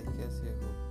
कैसे हो?